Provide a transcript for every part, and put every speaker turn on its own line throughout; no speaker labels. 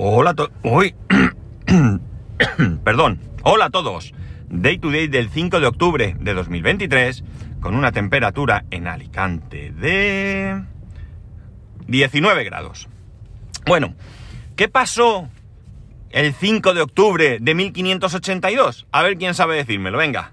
Hola. Uy. Perdón. Hola a todos. Day to day del 5 de octubre de 2023 con una temperatura en Alicante de 19 grados. Bueno, ¿qué pasó el 5 de octubre de 1582? A ver quién sabe decírmelo, venga.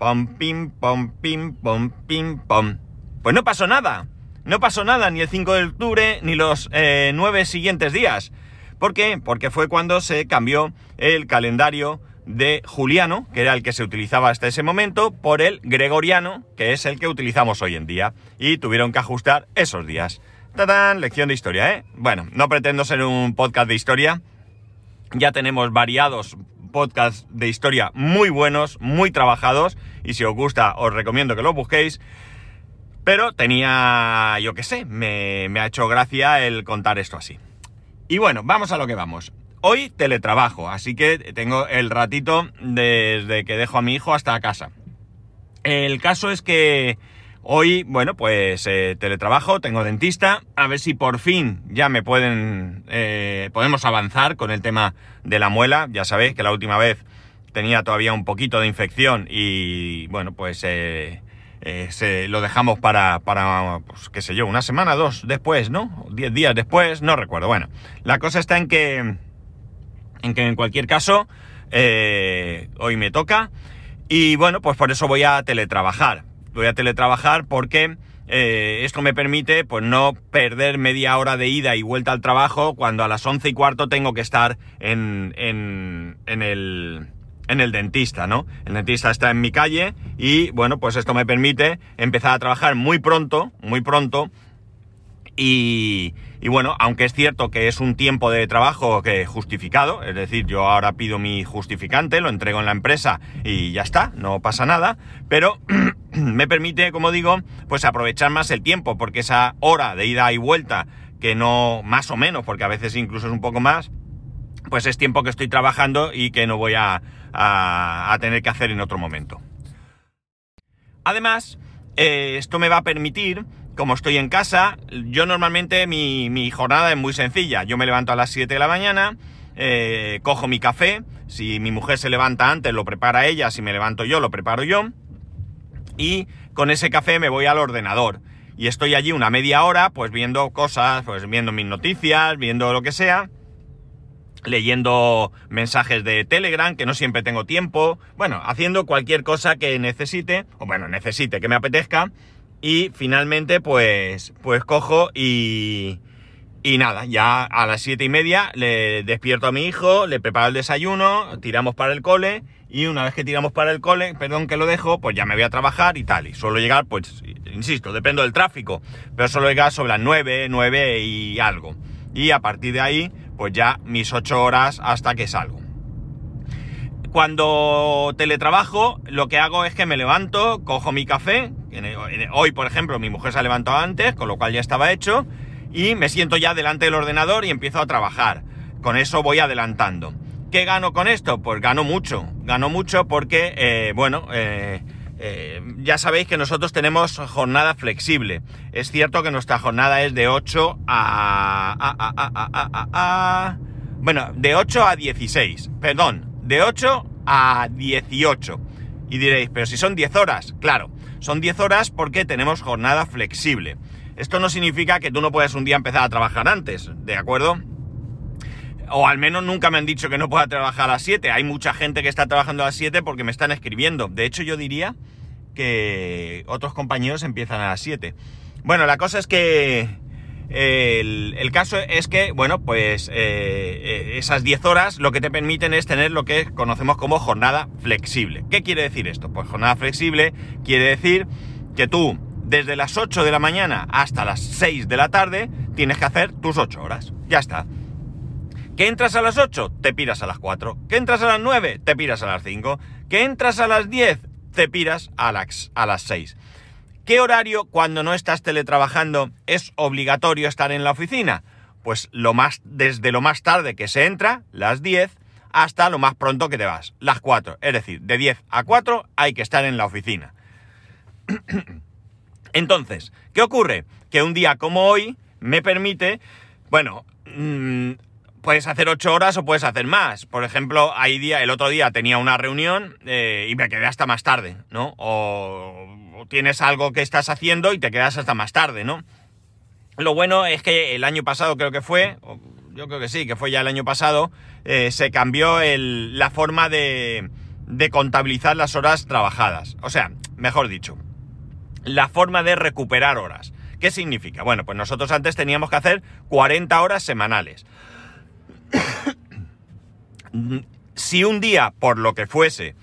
Pom, pim, pom, pim, pom, pim, pom. Pues no pasó nada. No pasó nada ni el 5 de octubre ni los eh, nueve siguientes días. ¿Por qué? Porque fue cuando se cambió el calendario de Juliano, que era el que se utilizaba hasta ese momento, por el Gregoriano, que es el que utilizamos hoy en día. Y tuvieron que ajustar esos días. ¡Tadán! Lección de historia, ¿eh? Bueno, no pretendo ser un podcast de historia. Ya tenemos variados podcasts de historia muy buenos, muy trabajados. Y si os gusta, os recomiendo que los busquéis. Pero tenía, yo qué sé, me, me ha hecho gracia el contar esto así. Y bueno, vamos a lo que vamos. Hoy teletrabajo, así que tengo el ratito desde que dejo a mi hijo hasta casa. El caso es que hoy, bueno, pues eh, teletrabajo, tengo dentista, a ver si por fin ya me pueden, eh, podemos avanzar con el tema de la muela. Ya sabéis que la última vez tenía todavía un poquito de infección y, bueno, pues eh, eh, se lo dejamos para, para, pues qué sé yo, una semana, dos después, ¿no? Diez días después, no recuerdo. Bueno, la cosa está en que, en que en cualquier caso, eh, hoy me toca y bueno, pues por eso voy a teletrabajar. Voy a teletrabajar porque eh, esto me permite pues no perder media hora de ida y vuelta al trabajo cuando a las once y cuarto tengo que estar en, en, en el en el dentista, ¿no? El dentista está en mi calle y bueno, pues esto me permite empezar a trabajar muy pronto, muy pronto. Y, y bueno, aunque es cierto que es un tiempo de trabajo que justificado, es decir, yo ahora pido mi justificante, lo entrego en la empresa y ya está, no pasa nada, pero me permite, como digo, pues aprovechar más el tiempo, porque esa hora de ida y vuelta, que no más o menos, porque a veces incluso es un poco más, pues es tiempo que estoy trabajando y que no voy a, tener que hacer en otro momento. Además, eh, esto me va a permitir, como estoy en casa, yo normalmente mi, mi, jornada es muy sencilla. Yo me levanto a las 7 de la mañana, eh, cojo mi café, si mi mujer se levanta antes lo prepara ella, si me levanto yo lo preparo yo, y con ese café me voy al ordenador. Y estoy allí una media hora, pues viendo cosas, pues viendo mis noticias, viendo lo que sea leyendo mensajes de Telegram, que no siempre tengo tiempo, bueno, haciendo cualquier cosa que necesite, o bueno, necesite, que me apetezca, y finalmente pues, pues cojo y, y nada, ya a las siete y media le despierto a mi hijo, le preparo el desayuno, tiramos para el cole, y una vez que tiramos para el cole, perdón que lo dejo, pues ya me voy a trabajar y tal, y suelo llegar, pues, insisto, dependo del tráfico, pero suelo llegar sobre las nueve, nueve y algo. Y a partir de ahí, pues ya mis ocho horas hasta que salgo. Cuando teletrabajo, lo que hago es que me levanto, cojo mi café, hoy por ejemplo mi mujer se ha levantado antes, con lo cual ya estaba hecho, y me siento ya delante del ordenador y empiezo a trabajar. Con eso voy adelantando. ¿Qué gano con esto? Pues gano mucho. Gano mucho porque, eh, bueno, eh, eh, ya sabéis que nosotros tenemos jornada flexible. Es cierto que nuestra jornada es de 8 a, a, Bueno, de 8 a 16. Perdón, de 8 a 18. Y diréis, pero si son 10 horas. Claro, son 10 horas porque tenemos jornada flexible. Esto no significa que tú no puedas un día empezar a trabajar antes, ¿de acuerdo? O al menos nunca me han dicho que no pueda trabajar a las 7. Hay mucha gente que está trabajando a las 7 porque me están escribiendo. De hecho, yo diría que otros compañeros empiezan a las 7. Bueno, la cosa es que el, el caso es que, bueno, pues eh, eh esas 10 horas lo que te permiten es tener lo que conocemos como jornada flexible. ¿Qué quiere decir esto? Pues jornada flexible quiere decir que tú desde las 8 de la mañana hasta las 6 de la tarde tienes que hacer tus 8 horas. Ya está. ¿Que entras a las 8? Te piras a las 4. ¿Que entras a las 9? Te piras a las 5. ¿Que entras a las 10? Te piras a las, a las 6. ¿Qué horario cuando no estás teletrabajando es obligatorio estar en la oficina? Pues lo más, desde lo más tarde que se entra, las 10, hasta lo más pronto que te vas, las 4. Es decir, de 10 a 4 hay que estar en la oficina. Entonces, ¿qué ocurre? Que un día como hoy me permite, bueno, mmm, puedes hacer ocho horas o puedes hacer más. Por ejemplo, hay día, el otro día tenía una reunión eh, y me quedé hasta más tarde, ¿no? O, tienes algo que estás haciendo y te quedas hasta más tarde, ¿no? Lo bueno es que el año pasado creo que fue, yo creo que sí, que fue ya el año pasado, eh, se cambió la forma de, de contabilizar las horas trabajadas. O sea, mejor dicho, la forma de recuperar horas. ¿Qué significa? Bueno, pues nosotros antes teníamos que hacer 40 horas semanales. Si un día, por lo que fuese,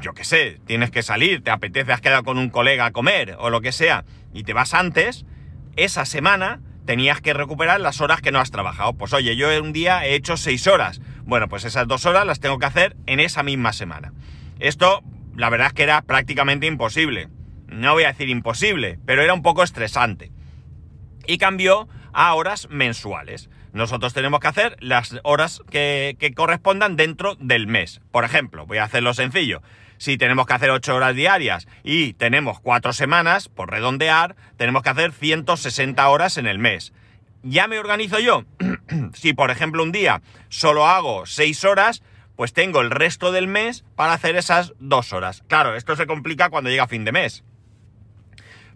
yo qué sé, tienes que salir, te apetece, has quedado con un colega a comer o lo que sea, y te vas antes, esa semana tenías que recuperar las horas que no has trabajado. Pues oye, yo un día he hecho seis horas. Bueno, pues esas dos horas las tengo que hacer en esa misma semana. Esto, la verdad es que era prácticamente imposible. No voy a decir imposible, pero era un poco estresante. Y cambió a horas mensuales. Nosotros tenemos que hacer las horas que, correspondan dentro del mes. Por ejemplo, voy a hacerlo sencillo. Si tenemos que hacer 8 horas diarias y tenemos 4 semanas, por redondear, tenemos que hacer 160 horas en el mes. ¿Ya me organizo yo? si por ejemplo un día solo hago 6 horas, pues tengo el resto del mes para hacer esas 2 horas. Claro, esto se complica cuando llega fin de mes.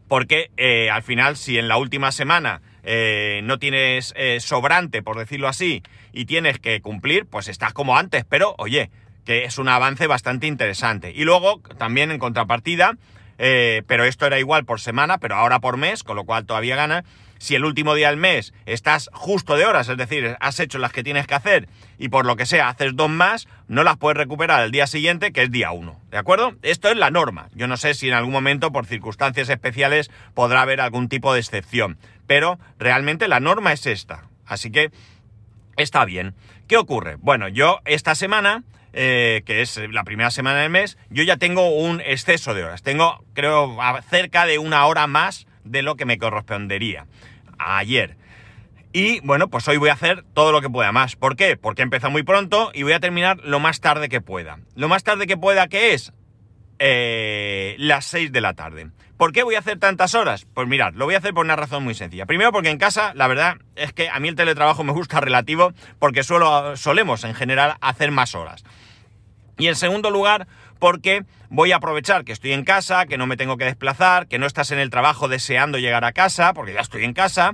Porque eh, al final, si en la última semana eh, no tienes eh, sobrante, por decirlo así, y tienes que cumplir, pues estás como antes, pero oye, que es un avance bastante interesante. Y luego, también en contrapartida, eh, pero esto era igual por semana, pero ahora por mes, con lo cual todavía gana. Si el último día del mes estás justo de horas, es decir, has hecho las que tienes que hacer y por lo que sea haces dos más, no las puedes recuperar el día siguiente, que es día uno. ¿De acuerdo? Esto es la norma. Yo no sé si en algún momento, por circunstancias especiales, podrá haber algún tipo de excepción. Pero realmente la norma es esta. Así que está bien. ¿Qué ocurre? Bueno, yo esta semana eh, que es la primera semana del mes, yo ya tengo un exceso de horas. Tengo, creo, cerca de una hora más de lo que me correspondería ayer. Y bueno, pues hoy voy a hacer todo lo que pueda más. ¿Por qué? Porque he muy pronto y voy a terminar lo más tarde que pueda. Lo más tarde que pueda, ¿qué es? Eh, las 6 de la tarde. ¿Por qué voy a hacer tantas horas? Pues mirad, lo voy a hacer por una razón muy sencilla. Primero porque en casa, la verdad es que a mí el teletrabajo me gusta relativo porque suelo, solemos en general hacer más horas. Y en segundo lugar, porque voy a aprovechar que estoy en casa, que no me tengo que desplazar, que no estás en el trabajo deseando llegar a casa, porque ya estoy en casa,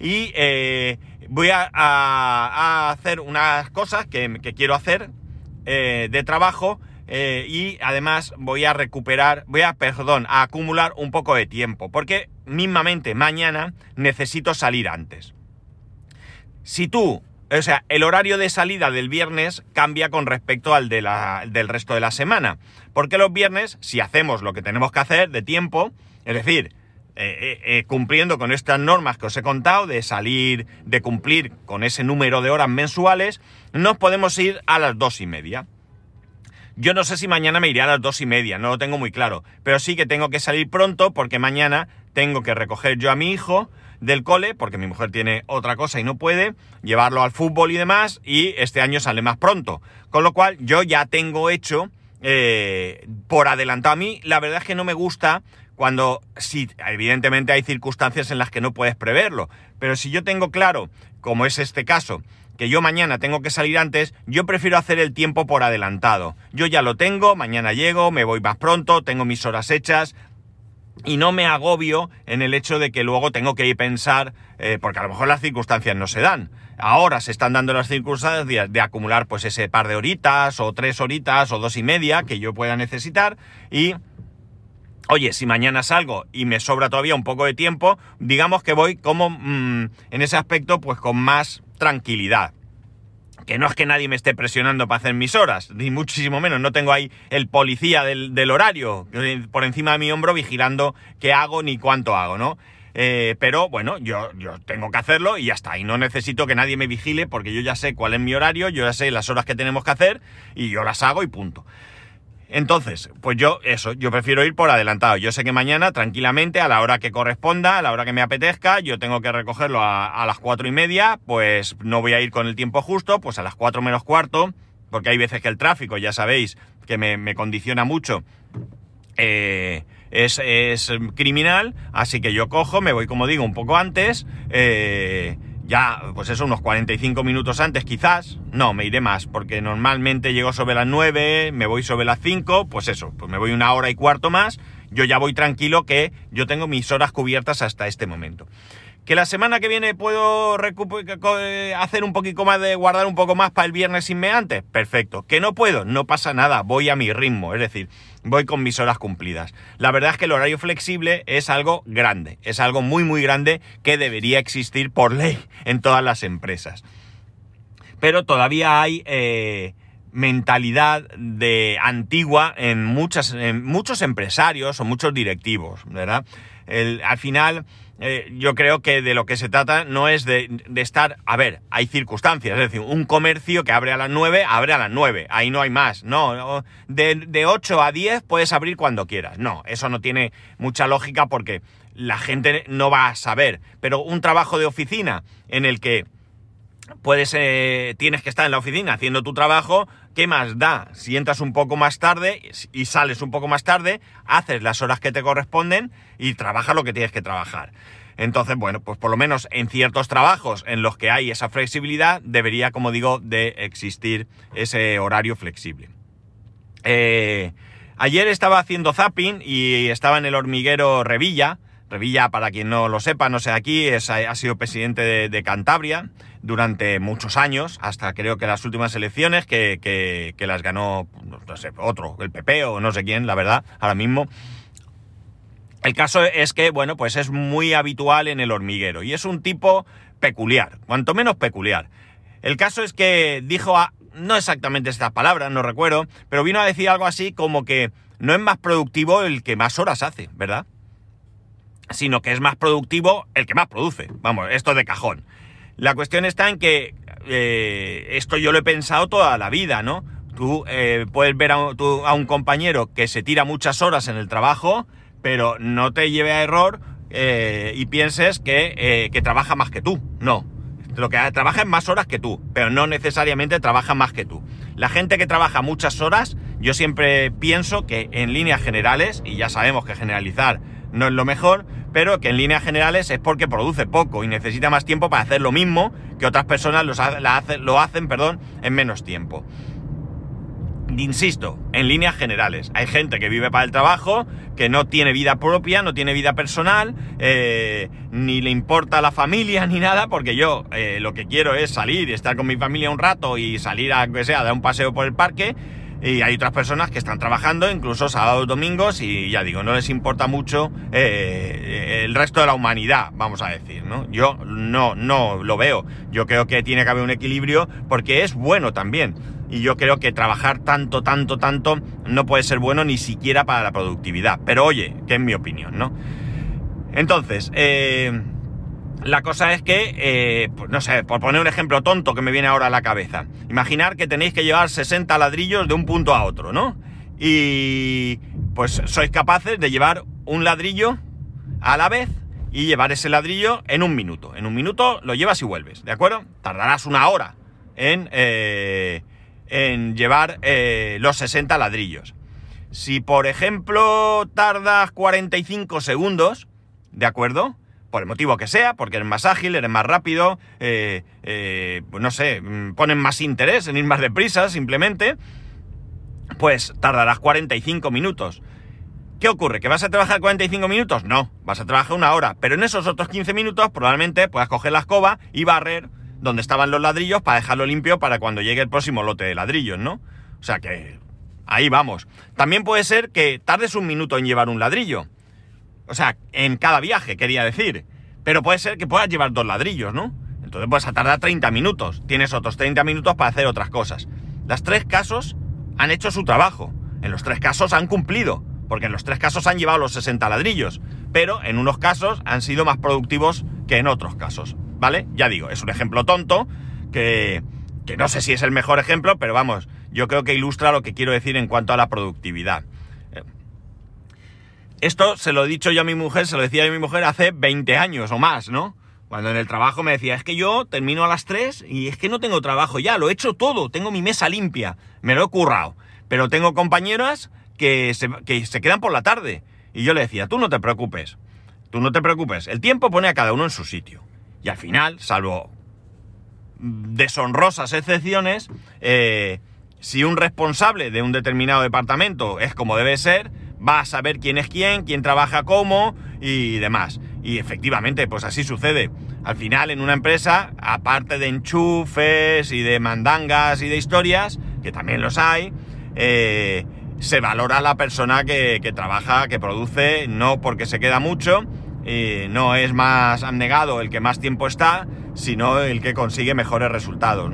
y eh, voy a, hacer unas cosas que, quiero hacer eh, de trabajo eh, y además voy a recuperar, voy a, perdón, a acumular un poco de tiempo, porque mismamente mañana necesito salir antes. Si tú o sea, el horario de salida del viernes cambia con respecto al de la, del resto de la semana. Porque los viernes, si hacemos lo que tenemos que hacer de tiempo, es decir, eh, eh, cumpliendo con estas normas que os he contado, de salir, de cumplir con ese número de horas mensuales, nos podemos ir a las dos y media. Yo no sé si mañana me iré a las dos y media, no lo tengo muy claro, pero sí que tengo que salir pronto porque mañana tengo que recoger yo a mi hijo, del cole, porque mi mujer tiene otra cosa y no puede, llevarlo al fútbol y demás, y este año sale más pronto. Con lo cual yo ya tengo hecho, eh, por adelantado a mí, la verdad es que no me gusta cuando, sí, evidentemente hay circunstancias en las que no puedes preverlo, pero si yo tengo claro, como es este caso, que yo mañana tengo que salir antes, yo prefiero hacer el tiempo por adelantado. Yo ya lo tengo, mañana llego, me voy más pronto, tengo mis horas hechas, y no me agobio en el hecho de que luego tengo que ir pensar, eh, porque a lo mejor las circunstancias no se dan. Ahora se están dando las circunstancias de, acumular pues ese par de horitas, o tres horitas, o dos y media que yo pueda necesitar, y oye, si mañana salgo y me sobra todavía un poco de tiempo, digamos que voy como mm, en ese aspecto pues con más tranquilidad que no es que nadie me esté presionando para hacer mis horas, ni muchísimo menos, no tengo ahí el policía del, horario por encima de mi hombro vigilando qué hago ni cuánto hago, ¿no? Eh, pero bueno, yo, yo tengo que hacerlo y ya está, y no necesito que nadie me vigile porque yo ya sé cuál es mi horario, yo ya sé las horas que tenemos que hacer y yo las hago y punto. Entonces, pues yo, eso, yo prefiero ir por adelantado. Yo sé que mañana, tranquilamente, a la hora que corresponda, a la hora que me apetezca, yo tengo que recogerlo a, las cuatro y media, pues no voy a ir con el tiempo justo, pues a las cuatro menos cuarto, porque hay veces que el tráfico, ya sabéis, que me, condiciona mucho. Eh, es, criminal, así que yo cojo, me voy como digo un poco antes, eh, ya, pues eso, unos 45 minutos antes quizás. No, me iré más, porque normalmente llego sobre las 9, me voy sobre las 5, pues eso, pues me voy una hora y cuarto más. Yo ya voy tranquilo que yo tengo mis horas cubiertas hasta este momento. Que la semana que viene puedo eh, hacer un poquito más de guardar un poco más para el viernes inmeante. Perfecto. Que no puedo, no pasa nada, voy a mi ritmo, es decir, voy con mis horas cumplidas. La verdad es que el horario flexible es algo grande, es algo muy muy grande que debería existir por ley en todas las empresas. Pero todavía hay eh, mentalidad de antigua en, muchas, en muchos empresarios o muchos directivos, ¿verdad? al final eh, yo creo que de lo que se trata no es de, estar, a ver, hay circunstancias, es decir, un comercio que abre a las 9, abre a las 9, ahí no hay más, no, de, de 8 a 10 puedes abrir cuando quieras, no, eso no tiene mucha lógica porque la gente no va a saber, pero un trabajo de oficina en el que puedes, eh, tienes que estar en la oficina haciendo tu trabajo, ¿qué más da? Si entras un poco más tarde y sales un poco más tarde, haces las horas que te corresponden y trabajas lo que tienes que trabajar. Entonces, bueno, pues por lo menos en ciertos trabajos en los que hay esa flexibilidad, debería, como digo, de existir ese horario flexible. Eh, ayer estaba haciendo zapping y estaba en el hormiguero Revilla. Revilla, para quien no lo sepa, no sé aquí, ha sido presidente de Cantabria durante muchos años, hasta creo que las últimas elecciones, que, que, las ganó, no sé, otro, el PP o no sé quién, la verdad, ahora mismo. El caso es que, bueno, pues es muy habitual en el hormiguero y es un tipo peculiar, cuanto menos peculiar. El caso es que dijo, no exactamente estas palabras, no recuerdo, pero vino a decir algo así como que no es más productivo el que más horas hace, ¿verdad? Sino que es más productivo el que más produce. Vamos, esto de cajón. La cuestión está en que eh, esto yo lo he pensado toda la vida, ¿no? Tú eh, puedes ver a un, compañero que se tira muchas horas en el trabajo, pero no te lleve a error eh, y pienses que, que, trabaja más que tú. No. Lo que trabaja es más horas que tú, pero no necesariamente trabaja más que tú. La gente que trabaja muchas horas, yo siempre pienso que en líneas generales, y ya sabemos que generalizar no es lo mejor, pero que en líneas generales es porque produce poco y necesita más tiempo para hacer lo mismo que otras personas lo hacen perdón, en menos tiempo. Insisto, en líneas generales, hay gente que vive para el trabajo, que no tiene vida propia, no tiene vida personal, eh, ni le importa la familia ni nada, porque yo eh, lo que quiero es salir y estar con mi familia un rato y salir a, que sea, dar un paseo por el parque, y hay otras personas que están trabajando, incluso sábados, domingos, y ya digo, no les importa mucho eh, el resto de la humanidad, vamos a decir, ¿no? Yo no, no lo veo. Yo creo que tiene que haber un equilibrio porque es bueno también. Y yo creo que trabajar tanto, tanto, tanto no puede ser bueno ni siquiera para la productividad. Pero oye, que es mi opinión, ¿no? Entonces, eh, la cosa es que, eh, pues no sé, por poner un ejemplo tonto que me viene ahora a la cabeza. Imaginar que tenéis que llevar 60 ladrillos de un punto a otro, ¿no? Y pues sois capaces de llevar un ladrillo a la vez y llevar ese ladrillo en un minuto. En un minuto lo llevas y vuelves, ¿de acuerdo? Tardarás una hora en, eh, en llevar eh, los 60 ladrillos. Si por ejemplo tardas 45 segundos, ¿de acuerdo? Por el motivo que sea, porque eres más ágil, eres más rápido, eh, eh, pues no sé, mm, ponen más interés en ir más deprisa, simplemente, pues tardarás 45 minutos. ¿Qué ocurre? ¿Que vas a trabajar 45 minutos? No, vas a trabajar una hora, pero en esos otros 15 minutos probablemente puedas coger la escoba y barrer donde estaban los ladrillos para dejarlo limpio para cuando llegue el próximo lote de ladrillos, ¿no? O sea que ahí vamos. También puede ser que tardes un minuto en llevar un ladrillo. O sea, en cada viaje, quería decir. Pero puede ser que puedas llevar dos ladrillos, ¿no? Entonces vas a tardar 30 minutos. Tienes otros 30 minutos para hacer otras cosas. Las tres casos han hecho su trabajo. En los tres casos han cumplido. Porque en los tres casos han llevado los 60 ladrillos. Pero en unos casos han sido más productivos que en otros casos. ¿Vale? Ya digo, es un ejemplo tonto que, que no sé si es el mejor ejemplo, pero vamos, yo creo que ilustra lo que quiero decir en cuanto a la productividad. Esto se lo he dicho yo a mi mujer, se lo decía a mi mujer hace 20 años o más, ¿no? Cuando en el trabajo me decía, es que yo termino a las 3 y es que no tengo trabajo ya, lo he hecho todo, tengo mi mesa limpia, me lo he currado. Pero tengo compañeras que se, que se quedan por la tarde. Y yo le decía, tú no te preocupes, tú no te preocupes, el tiempo pone a cada uno en su sitio. Y al final, salvo deshonrosas excepciones, eh, si un responsable de un determinado departamento es como debe ser, va a saber quién es quién, quién trabaja cómo y demás. Y efectivamente, pues así sucede. Al final, en una empresa, aparte de enchufes y de mandangas y de historias, que también los hay, eh, se valora la persona que, trabaja, que produce, no porque se queda mucho, no es más abnegado el que más tiempo está, sino el que consigue mejores resultados,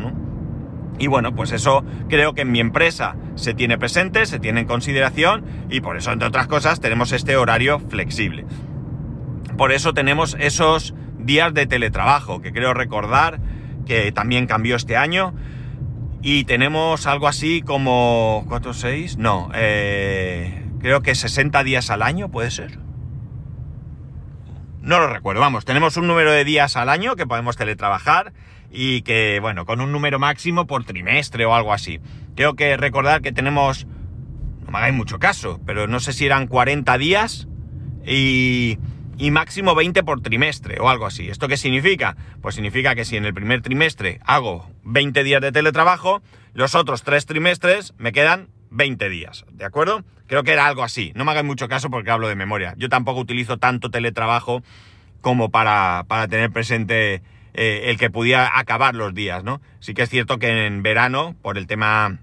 Y bueno, pues eso creo que en mi empresa se tiene presente, se tiene en consideración y por eso, entre otras cosas, tenemos este horario flexible. Por eso tenemos esos días de teletrabajo, que creo recordar que también cambió este año. Y tenemos algo así como... ¿4, 6? No, eh, creo que 60 días al año, ¿puede ser? No lo recuerdo, vamos, tenemos un número de días al año que podemos teletrabajar y que, bueno, con un número máximo por trimestre o algo así. Creo que recordar que tenemos, no me hagáis mucho caso, pero no sé si eran 40 días y y máximo 20 por trimestre o algo así. ¿Esto qué significa? Pues significa que si en el primer trimestre hago 20 días de teletrabajo, los otros tres trimestres me quedan 20 días, ¿de acuerdo? Creo que era algo así. No me hagan mucho caso porque hablo de memoria. Yo tampoco utilizo tanto teletrabajo como para, tener presente eh, el que pudiera acabar los días, ¿no? Sí que es cierto que en verano, por el tema...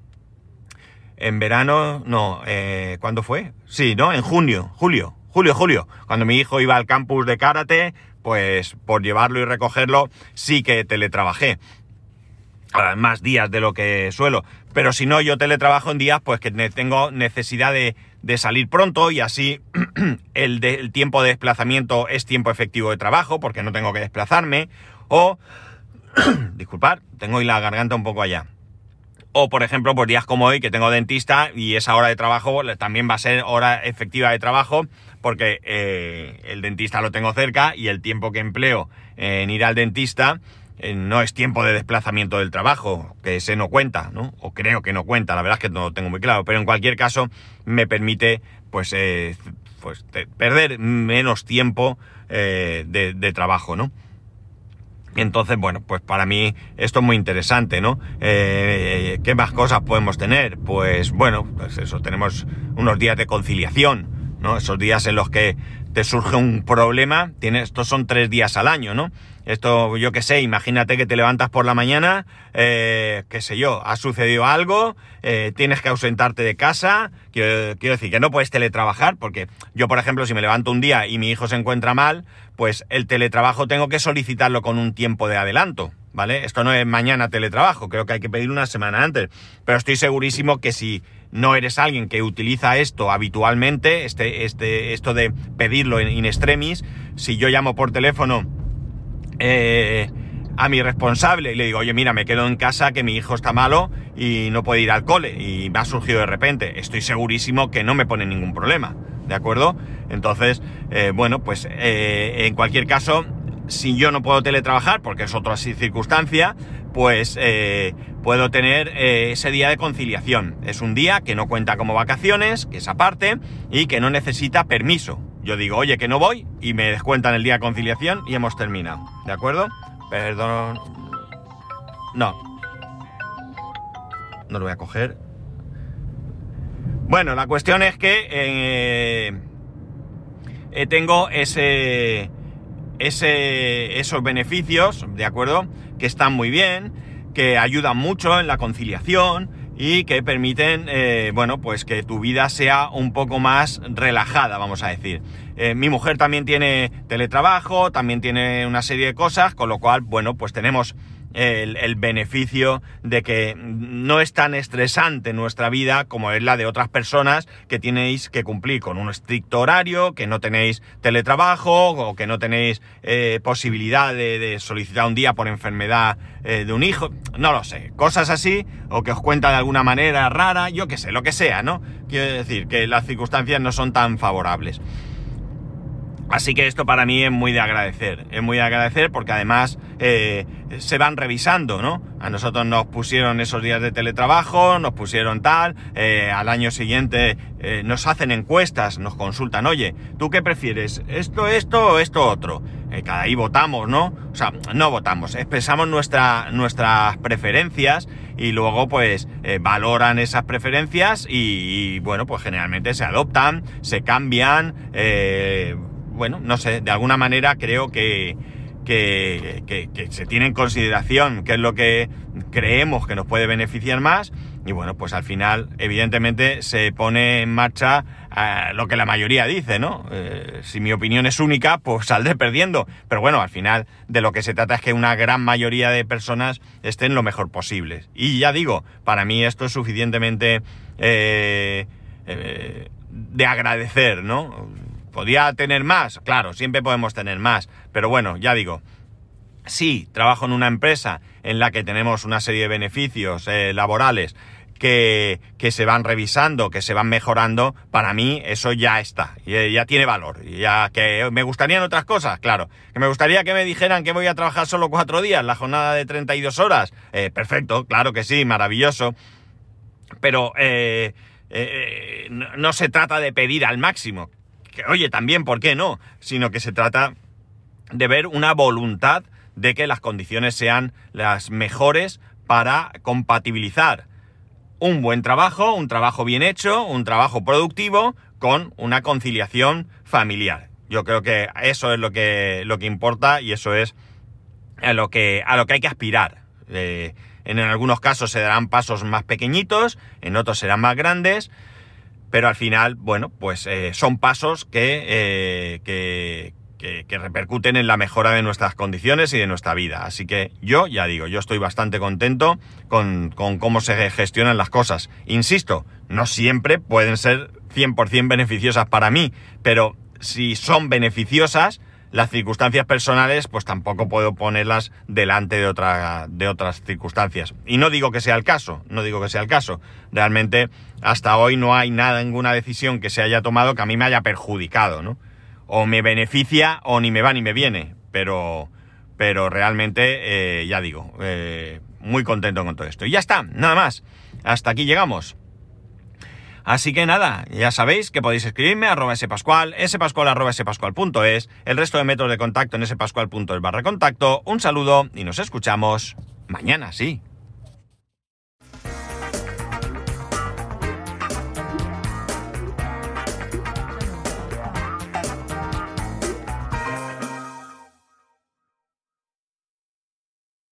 En verano, no, eh, ¿cuándo fue? Sí, ¿no? En junio, julio, julio, julio, cuando mi hijo iba al campus de karate, pues por llevarlo y recogerlo sí que teletrabajé. Más días de lo que suelo. Pero si no, yo teletrabajo en días pues que tengo necesidad de, salir pronto y así el, el tiempo de desplazamiento es tiempo efectivo de trabajo porque no tengo que desplazarme. O, disculpar, tengo hoy la garganta un poco allá. O, por ejemplo, por días como hoy, que tengo dentista y esa hora de trabajo también va a ser hora efectiva de trabajo, porque eh, el dentista lo tengo cerca y el tiempo que empleo en ir al dentista eh, no es tiempo de desplazamiento del trabajo, que ese no cuenta, ¿no? O creo que no cuenta, la verdad es que no lo tengo muy claro, pero en cualquier caso me permite, pues, eh, pues perder menos tiempo de, de trabajo, ¿no? Entonces, bueno, pues para mí esto es muy interesante, ¿no? Eh, ¿Qué más cosas podemos tener? Pues bueno, pues eso, tenemos unos días de conciliación, ¿no? Esos días en los que te surge un problema, tienes, estos son tres días al año, ¿no? Esto, yo qué sé, imagínate que te levantas por la mañana, eh, qué sé yo, ha sucedido algo, eh, tienes que ausentarte de casa, quiero, decir que no puedes teletrabajar, porque yo, por ejemplo, si me levanto un día y mi hijo se encuentra mal, pues el teletrabajo tengo que solicitarlo con un tiempo de adelanto, ¿vale? Esto no es mañana teletrabajo, creo que hay que pedir una semana antes, pero estoy segurísimo que si no eres alguien que utiliza esto habitualmente, este, este, esto de pedirlo en in extremis, si yo llamo por teléfono eh, a mi responsable y le digo, oye, mira, me quedo en casa que mi hijo está malo y no puede ir al cole y me ha surgido de repente. Estoy segurísimo que no me pone ningún problema, ¿de acuerdo? Entonces, eh, bueno, pues eh, en cualquier caso, si yo no puedo teletrabajar, porque es otra circunstancia, pues puedo tener ese día de conciliación. Es un día que no cuenta como vacaciones, que es aparte, y que no necesita permiso. Yo digo, oye, que no voy, y me descuentan el día de conciliación y hemos terminado. ¿De acuerdo? Perdón. No. No lo voy a coger. Bueno, la cuestión es que eh, eh, tengo ese, ese, esos beneficios, ¿de acuerdo? Que están muy bien, que ayudan mucho en la conciliación, y que permiten, eh, bueno, pues que tu vida sea un poco más relajada, vamos a decir. Eh, mi mujer también tiene teletrabajo, también tiene una serie de cosas, con lo cual, bueno, pues tenemos el, beneficio de que no es tan estresante nuestra vida como es la de otras personas que tenéis que cumplir con un estricto horario, que no tenéis teletrabajo o que no tenéis eh, posibilidad de, solicitar un día por enfermedad eh, de un hijo, no lo sé, cosas así, o que os cuenta de alguna manera rara, yo qué sé, lo que sea, ¿no? Quiero decir que las circunstancias no son tan favorables. Así que esto para mí es muy de agradecer, es muy de agradecer porque además eh, se van revisando, ¿no? A nosotros nos pusieron esos días de teletrabajo, nos pusieron tal, eh, al año siguiente eh, nos hacen encuestas, nos consultan, oye, ¿tú qué prefieres? ¿Esto, esto o esto otro? eh, cada ahí votamos, ¿no? O sea, no votamos, expresamos nuestra, nuestras preferencias y luego pues eh, valoran esas preferencias y, bueno, pues generalmente se adoptan, se cambian, eh, bueno, no sé, de alguna manera creo que, que, se tiene en consideración qué es lo que creemos que nos puede beneficiar más y bueno, pues al final evidentemente se pone en marcha eh, lo que la mayoría dice, ¿no? Eh, si mi opinión es única, pues saldré perdiendo. Pero bueno, al final de lo que se trata es que una gran mayoría de personas estén lo mejor posible. Y ya digo, para mí esto es suficientemente eh, de agradecer, ¿no? ¿Podía tener más? Claro, siempre podemos tener más. Pero bueno, ya digo, si trabajo en una empresa en la que tenemos una serie de beneficios eh, laborales que, que, se van revisando, que se van mejorando, para mí eso ya está, ya, tiene valor. Ya que me gustarían otras cosas, claro. Que me gustaría que me dijeran que voy a trabajar solo cuatro días, la jornada de 32 horas. Eh, perfecto, claro que sí, maravilloso. Pero eh, no se trata de pedir al máximo oye, también, ¿por qué no? Sino que se trata de ver una voluntad de que las condiciones sean las mejores para compatibilizar un buen trabajo, un trabajo bien hecho, un trabajo productivo con una conciliación familiar. Yo creo que eso es lo que, lo que importa y eso es a lo que, a lo que hay que aspirar. Eh, en algunos casos se darán pasos más pequeñitos, en otros serán más grandes, pero al final, bueno, pues eh, son pasos eh, que, que, que, repercuten en la mejora de nuestras condiciones y de nuestra vida. Así que yo, ya digo, yo estoy bastante contento con, con cómo se gestionan las cosas. Insisto, no siempre pueden ser 100% beneficiosas para mí, pero si son beneficiosas, las circunstancias personales, pues tampoco puedo ponerlas delante de, otra, de otras circunstancias. Y no digo que sea el caso, no digo que sea el caso. Realmente, hasta hoy no hay nada, ninguna decisión que se haya tomado que a mí me haya perjudicado, ¿no? O me beneficia o ni me va ni me viene. Pero, pero realmente, eh, ya digo, eh, muy contento con todo esto. Y ya está, nada más. Hasta aquí llegamos. Así que nada, ya sabéis que podéis escribirme a arroba spascual, spascual arroba spascual.es, el resto de métodos de contacto en spascual.es barra contacto. Un saludo y nos escuchamos mañana, sí.